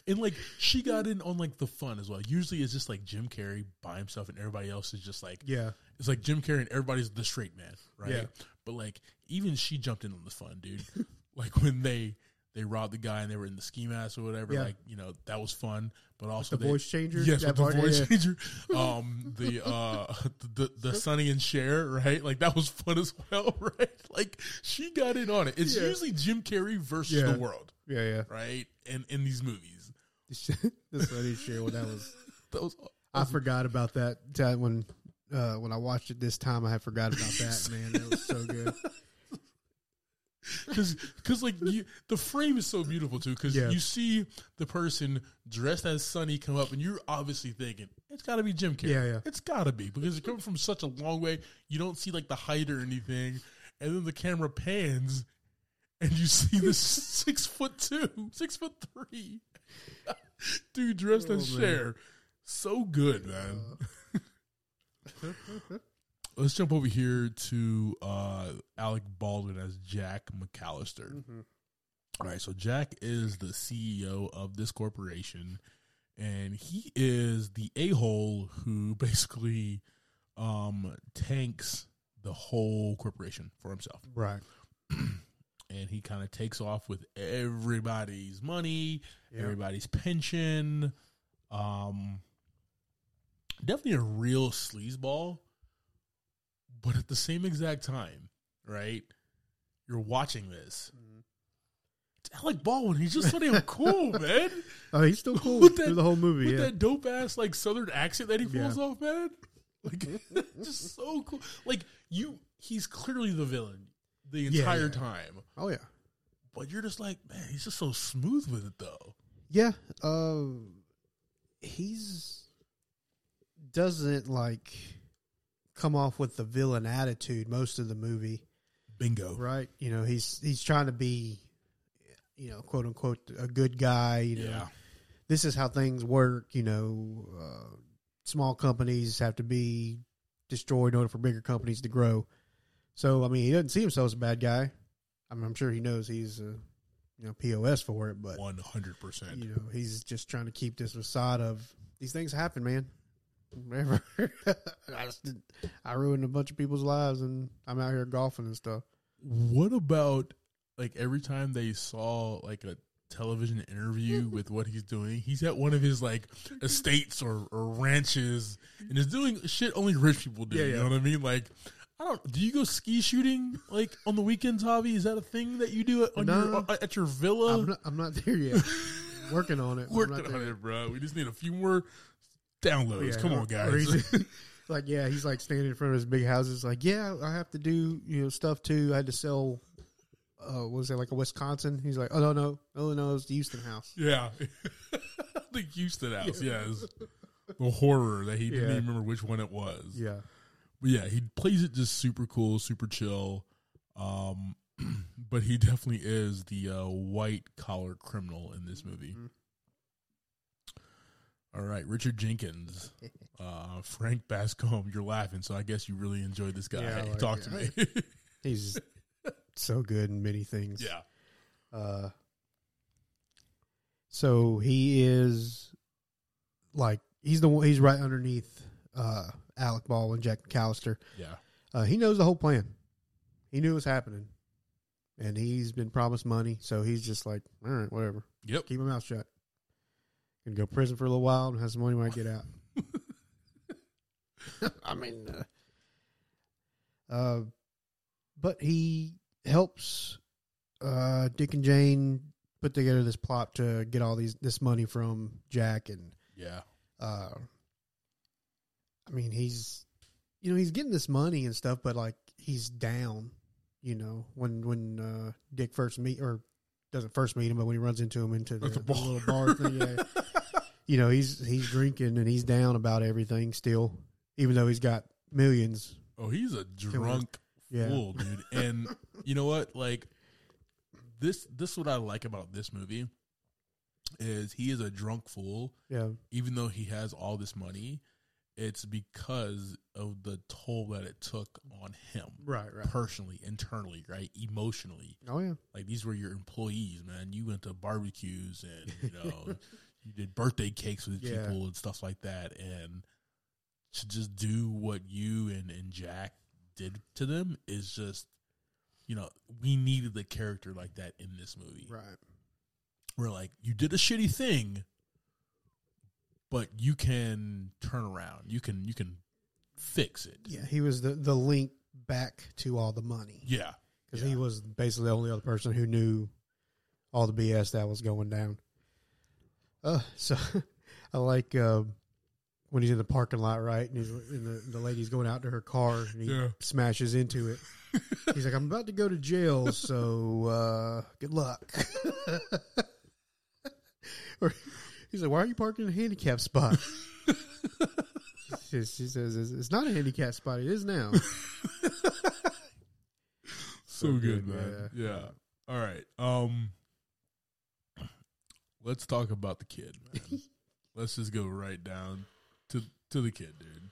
and like she got in on like the fun as well. Usually it's just like Jim Carrey by himself, and everybody else is just like Yeah. it's like Jim Carrey and everybody's the straight man, right? Yeah. But like even she jumped in on the fun, dude. like when they they robbed the guy and they were in the ski mask or whatever, Yeah. like you know that was fun. But also the they- voice changer? yes, with the part? voice Yeah. changer. Um, the uh, the the Sonny and Cher, right? Like that was fun as well, right? Like she got in on it. It's Yeah. usually Jim Carrey versus the world, Yeah, yeah. right? And in these movies, the Sonny Cher when that was. that was I forgot about that when uh, when I watched it this time. I had forgot about that. Man, that was so good. Because because like you, the frame is so beautiful too because Yeah. you see the person dressed as Sonny come up and you're obviously thinking it's got to be Jim Carrey. Yeah, yeah. It's got to be because it's coming from such a long way. You don't see like the height or anything, and then the camera pans and you see this six foot two, six foot three dude dressed Oh, as. Cher. So good, man. Uh. Let's jump over here to uh, Alec Baldwin as Jack McAllister. All right, so Jack is the CEO of this corporation, and he is the a hole who basically um, tanks the whole corporation for himself. Right. And he kind of takes off with everybody's money, everybody's pension. Um, definitely a real sleazeball, but at the same exact time, right? You're watching this. It's Alec Baldwin. He's just so damn cool, man. Oh, he's still cool With through that- the whole movie. With Yeah. that dope ass like southern accent that he Yeah. pulls off, man. Like just so cool. Like you he's clearly the villain the Yeah, entire yeah. time. Oh yeah. But you're just like, man, he's just so smooth with it though. Yeah. Uh, he's doesn't like come off with the villain attitude most of the movie, Bingo. right? You know, he's he's trying to be, you know, quote unquote, a good guy. You know, Yeah. this is how things work. You know, uh, small companies have to be destroyed in order for bigger companies to grow. So, I mean, he doesn't see himself as a bad guy. I mean, I'm sure he knows he's a you know POS for it, but One hundred percent. you know, he's just trying to keep this facade of these things happen, man. Whatever. I just did, I ruined a bunch of people's lives, and I'm out here golfing and stuff. What about like every time they saw like a television interview with what he's doing, he's at one of his like estates or, or ranches and is doing shit only rich people do. Yeah, You know what I mean? Like I don't. Do you go ski shooting like on the weekends, Hobby? Is that a thing that you do at, on No. your, uh, at your villa? I'm not, I'm not there yet. Working on it. I'm Working not on there. it, bro. We just need a few more downloads. Yeah, Come on, guys. like, yeah, he's like standing in front of his big houses. Like, yeah, I have to do you know stuff too. I had to sell. Uh, what was it like a Wisconsin? He's like, oh no, no, no, no, it's the Houston house. Yeah. the Houston house, yes. The horror that he didn't Yeah. even remember which one it was. Yeah, But yeah, he plays it just super cool, super chill. Um, but he definitely is the uh, white collar criminal in this movie. Mhm. All right, Richard Jenkins, uh, Frank Bascombe. You're laughing, so I guess you really enjoyed this guy. Yeah, like Talk to me. he's so good in many things. yeah, Uh, so he is like he's the one. He's right underneath uh, Alec and Jack McAllister. yeah. Uh, he knows the whole plan. He knew what's happening, and he's been promised money. So he's just like, all right, whatever. Yep. Keep my mouth shut. Gonna go to prison for a little while and have some money when I get out. I mean, uh, uh, but he helps uh, Dick and Jane put together this plot to get all these this money from Jack, and Yeah. uh, I mean, he's you know he's getting this money and stuff, but like he's down. You know, when when uh, Dick first meet or doesn't first meet him, but when he runs into him into the, the the little bar thing, yeah. you know, he's he's drinking and he's down about everything still, even though he's got millions. Oh, he's a drunk Yeah. fool, dude. And you know what? Like this this is what I like about this movie is he is a drunk fool, Yeah, even though he has all this money. It's because of the toll that it took on him. right, right. Personally, internally, right? Emotionally. Oh yeah, Like these were your employees, man. You went to barbecues and you know you did birthday cakes with Yeah. people and stuff like that, and to just do what you and and Jack did to them is just, you know, we needed the character like that in this movie. Right. Where like you did a shitty thing, but you can turn around. You can you can fix it. Yeah, he was the the link back to all the money Yeah. because Yeah. he was basically the only other person who knew all the BS that was going down. Uh, so I like uh, when he's in the parking lot, right, and he's and the the lady's going out to her car, and he Yeah. smashes into it. He's like, "I'm about to go to jail, so uh, good luck." or he's like, "Why are you parking in a handicap spot?" she, she says, "It's it's not a handicap spot. It is now." so good, man. Yeah. All right. Um let's talk about the kid, man. let's just go right down to to the kid, dude.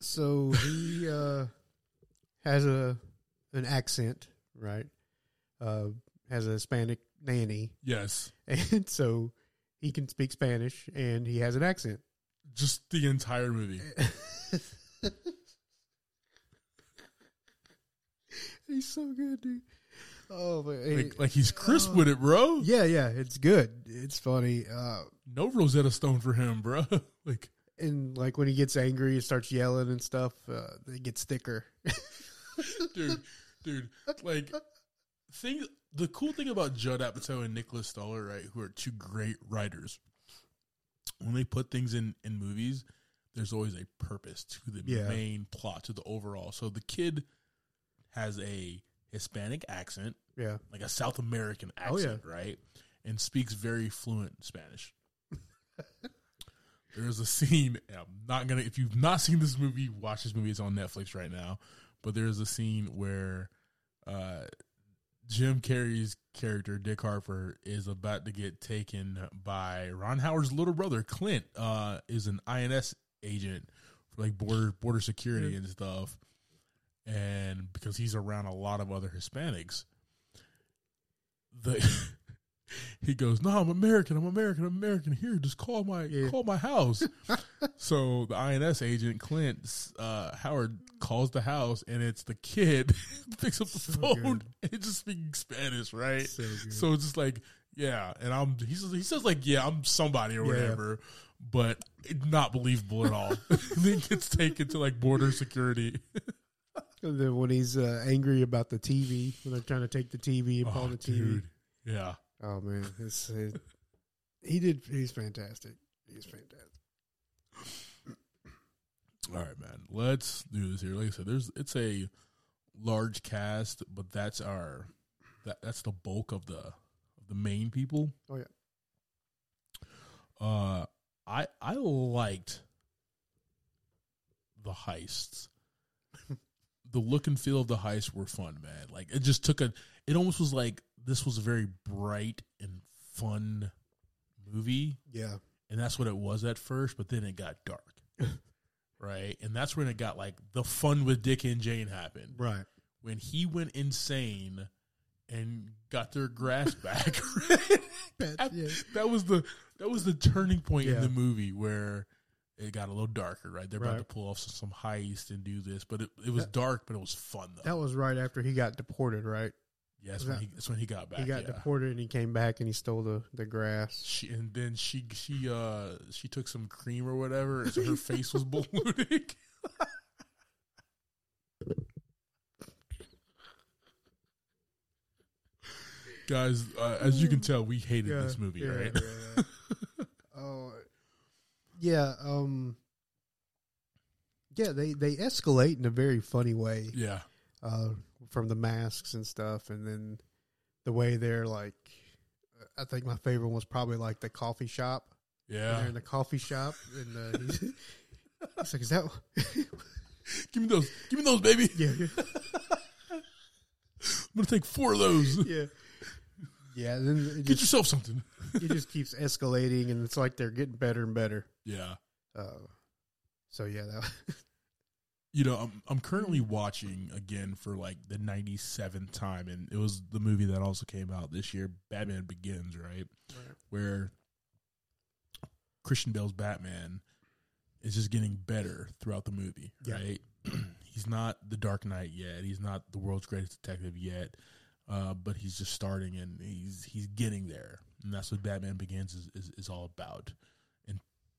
So he uh, has a an accent, right? Uh, has a Hispanic nanny, Yes. and so he can speak Spanish, and he has an accent. Just the entire movie. He's so good, dude. Oh, but Like like he's crisp with it, bro. yeah, yeah, it's good. It's funny. Uh, No Rosetta Stone for him, bro. like and like when he gets angry, he starts yelling and stuff. Uh, it gets thicker. dude, dude, like thing. The cool thing about Judd Apatow and Nicholas Stoller, right, who are two great writers, when they put things in in movies, there's always a purpose to the Yeah. main plot, to the overall. So the kid has a Hispanic accent, yeah, like a South American Oh, yeah. accent, right, and speaks very fluent Spanish. There's a scene. I'm not gonna. If you've not seen this movie, watch this movie. It's on Netflix right now. But there's a scene where uh, Jim Carrey's character Dick Harper is about to get taken by Ron Howard's little brother Clint. Uh, is an INS agent for like border border security and stuff, and because he's around a lot of other Hispanics, the he goes, "No, I'm American. I'm American. I'm American. Here, just call my Yeah. call my house." so the INS agent Clint uh, Howard calls the house, and it's the kid picks up the So phone good. and it's just speaking Spanish, right? So. So it's just like, yeah, and I'm he says he says like, yeah, I'm somebody or Yeah. whatever, but not believable at all. then gets taken to like border security. Then when he's uh, angry about the TV, when they're trying to take the TV and Oh, the TV. dude. Yeah. Oh man, it's, it, he did. He's fantastic. He's fantastic. All right, man. Let's do this here. Like I said, there's it's a large cast, but that's our that that's the bulk of the of the main people. Oh yeah, Uh I I liked the heists. The look and feel of the heists were fun, man. Like it just took a it almost was like this was a very bright and fun movie yeah, and that's what it was at first, but then it got dark. right? And that's when it got like the fun with Dick and Jane happened. right. When he went insane and got their grass back. that, yeah. that was the that was the turning point in the movie where it got a little darker, right? They're about Right. to pull off some, some heist and do this, but it, it was That- dark, but it was fun though. That was right after he got deported. Right, yeah, that's when, he, that's when he got back. he got yeah. deported and he came back and he stole the the grass. She and then she she uh she took some cream or whatever, so her face was ballooning. Guys, uh, as you can tell, we hated this movie, yeah, right? yeah, yeah. oh, yeah. Um, yeah. They they escalate in a very funny way. Yeah, uh, from the masks and stuff, and then the way they're like. I think my favorite one was probably like the coffee shop. Yeah. They're in the coffee shop, and uh, he's, he's like, "Is that?" Give me those, give me those, baby. yeah, I'm gonna take four of those. yeah, yeah. Then Get just, yourself something. it just keeps escalating, and it's like they're getting better and better. Yeah. Uh, so yeah, that, You know, I'm I'm currently watching again for like the 97th time, and it was the movie that also came out this year, Batman Begins, right? Where Christian Bale's Batman is just getting better throughout the movie, Yeah. right? he's not the Dark Knight yet. He's not the world's greatest detective yet, uh, but he's just starting and he's he's getting there, and that's what Batman Begins is, is, is all about.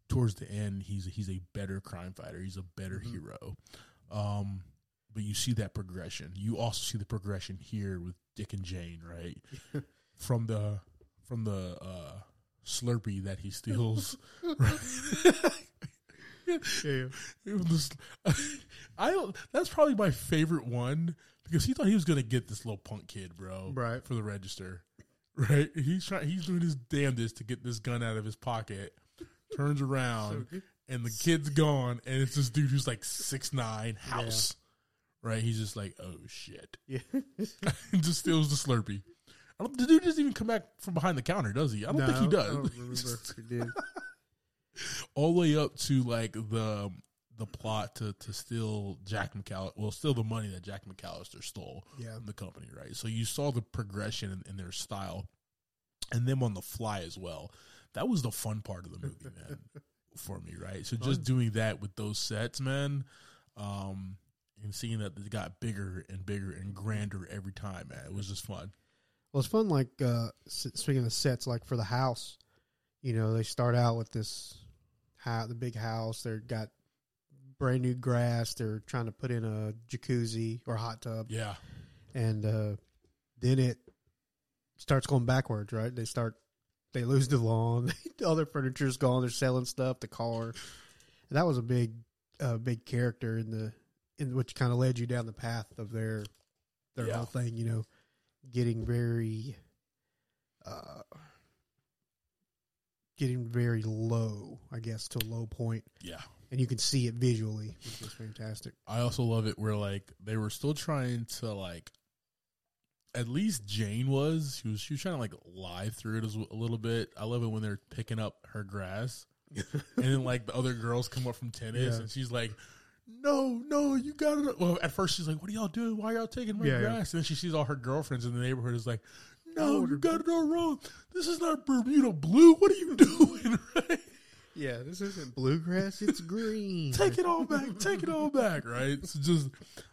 Towards the end, he's he's a better crime fighter. He's a better hero. Um, but you see that progression. You also see the progression here with Dick and Jane, right? from the from the uh, Slurpee that he steals. Yeah. Just- I don't. That's probably my favorite one because he thought he was gonna get this little punk kid, bro, Right. for the register, right? He's trying. He's doing his damnedest to get this gun out of his pocket. Turns around and the kid's gone, and it's this dude who's like six nine, house, right? He's just like, oh shit, Yeah. just steals the Slurpee. I don't, the dude doesn't even come back from behind the counter, does he? I don't think he does. I don't remember he did. all the way up to like the the plot to to steal Jack McAllister, well, steal the money that Jack McAllister stole Yeah. from the company, right? So you saw the progression in, in their style, and them on the fly as well. That was the fun part of the movie, man, for me, right? So just doing that with those sets, man, um, and seeing that they got bigger and bigger and grander every time, man, it was just fun. Well, it's fun. Like uh, speaking of sets, like for the house, you know, they start out with this house, the big house. They've got brand new grass. They're trying to put in a jacuzzi or hot tub, Yeah, and uh, then it starts going backwards. Right? They start, they lose the lawn. All their furniture's gone. They're selling stuff. The car. And that was a big, uh, big character in the in which kind of led you down the path of their their Yeah. whole thing. You know, getting very, uh, getting very low. I guess to a low point, yeah. and you can see it visually, which is fantastic. I also love it where like they were still trying to like at least Jane was she was she was trying to like lie through it as- a little bit. I love it when they're picking up her grass and then like the other girls come up from tennis Yeah. and she's like no, no, you got it. Well, at first she's like, "What are y'all doing? Why are y'all taking my Yeah, yeah. grass?" And then she sees all her girlfriends in the neighborhood. Is like, "No, you got it all wrong. This is not Bermuda blue. What are you doing?" Right? Yeah, this isn't bluegrass; it's green. take it all back take it all back right so just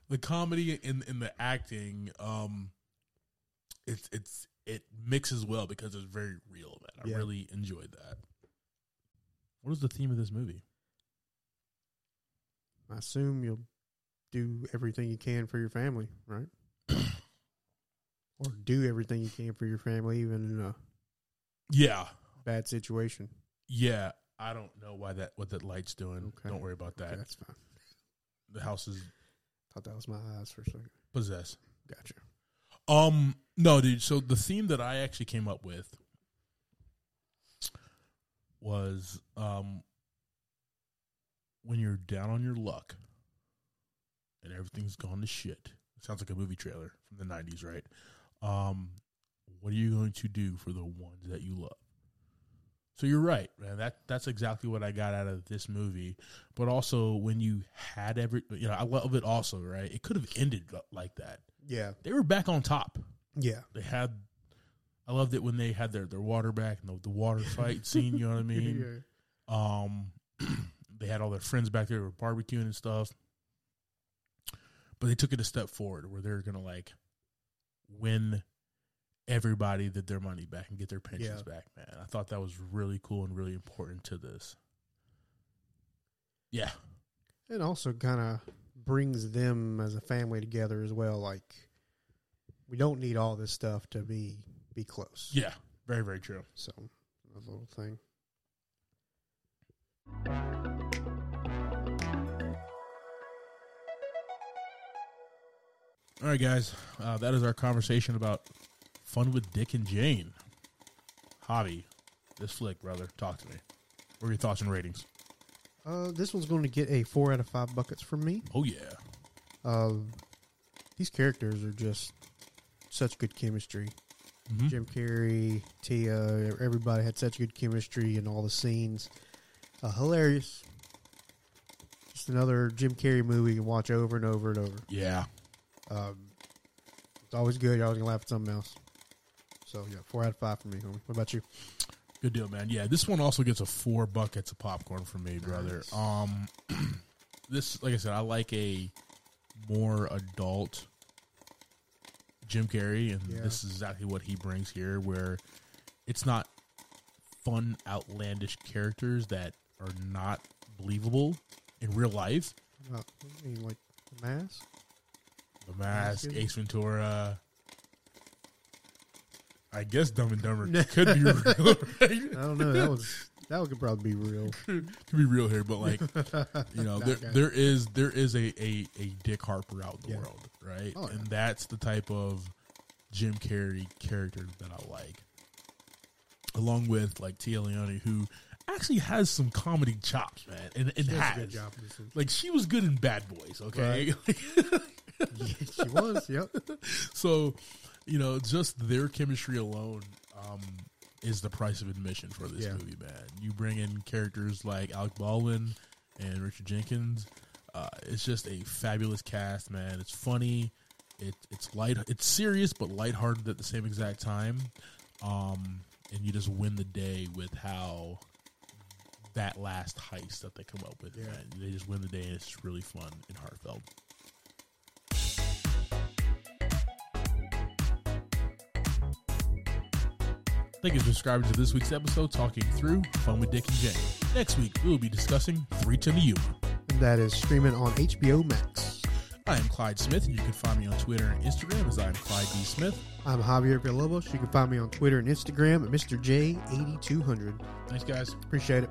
the comedy and, and the acting um it's it's it mixes well because it's very real man i Yeah. really enjoyed that what is the theme of this movie I assume you'll do everything you can for your family, right? or do everything you can for your family, even in a yeah bad situation. yeah i don't know why that what that light's doing Okay. don't worry about that That's fine. the house is Thought that was my eyes for a second. possessed Gotcha. Um, no, dude. So the theme that I actually came up with was um when you're down on your luck and everything's gone to shit. It sounds like a movie trailer from the '90s, right? Um, what are you going to do for the ones that you love? So you're right, man. That that's exactly what I got out of this movie. But also, when you had every, you know, I love it. Also, right? It could have ended like that. Yeah. They were back on top Yeah. they had I loved it when they had their, their water back and the, the water fight scene, you know what I mean? yeah. Um they had all their friends back there were barbecuing and stuff. But they took it a step forward where they're gonna like win everybody that their money back and get their pensions Yeah. back, man. I thought that was really cool and really important to this. Yeah. It also kind of brings them as a family together as well. Like, we don't need all this stuff to be be close. Yeah. Very, very true. So, a little thing. All right, guys. Uh, that is our conversation about fun with Dick and Jane. Javi, this flick, brother. Talk to me. What are your thoughts and ratings? Uh, this one's going to get a four out of five buckets from me. Oh yeah, Uh, these characters are just such good chemistry. Mhm. Jim Carrey, Téa, everybody had such good chemistry in all the scenes. Uh, hilarious. Just another Jim Carrey movie you can watch over and over and over. yeah. Um, it's always good. You're always gonna laugh at something else. So yeah, four out of five for me. Homie. What about you? Good deal, man. Yeah, this one also gets a four buckets of popcorn from me, brother. Nice. Um, this, like I said, I like a more adult Jim Carrey, and Yeah. this is exactly what he brings here, where it's not fun, outlandish characters that are not believable in real life. About, I mean, like the mask. The Mask, Mask, Ace Ventura. I guess Dumb and Dumber could be real. Right? I don't know. That was that could probably be real. could be real here, but like you know, there guy. there is there is a a, a Dick Harper out in the Yeah. world, right? Oh, yeah. And that's the type of Jim Carrey character that I like, along with like Téa Leoni, who actually has some comedy chops, man, and, and She does a has good job in this one. like she was good in Bad Boys, okay. Yeah, she was. Yep. so, you know, just their chemistry alone um, is the price of admission for this Yeah. movie, man. You bring in characters like Alec Baldwin and Richard Jenkins. Uh, it's just a fabulous cast, man. It's funny. It, it's light. It's serious, but lighthearted at the same exact time. Um, and you just win the day with how that last heist that they come up with. Yeah. Man. They just win the day, and it's really fun and heartfelt. Thank you for subscribing to this week's episode, Talking Through Fun with Dick and Jane. Next week, we will be discussing 3:10 to Yuma. And that is streaming on HBO Max. I am Clyde Smith, and you can find me on Twitter and Instagram as I am Clyde D. Smith. I'm Javier Villalobos. You can find me on Twitter and Instagram at Mr. J8200. Thanks, guys. Appreciate it.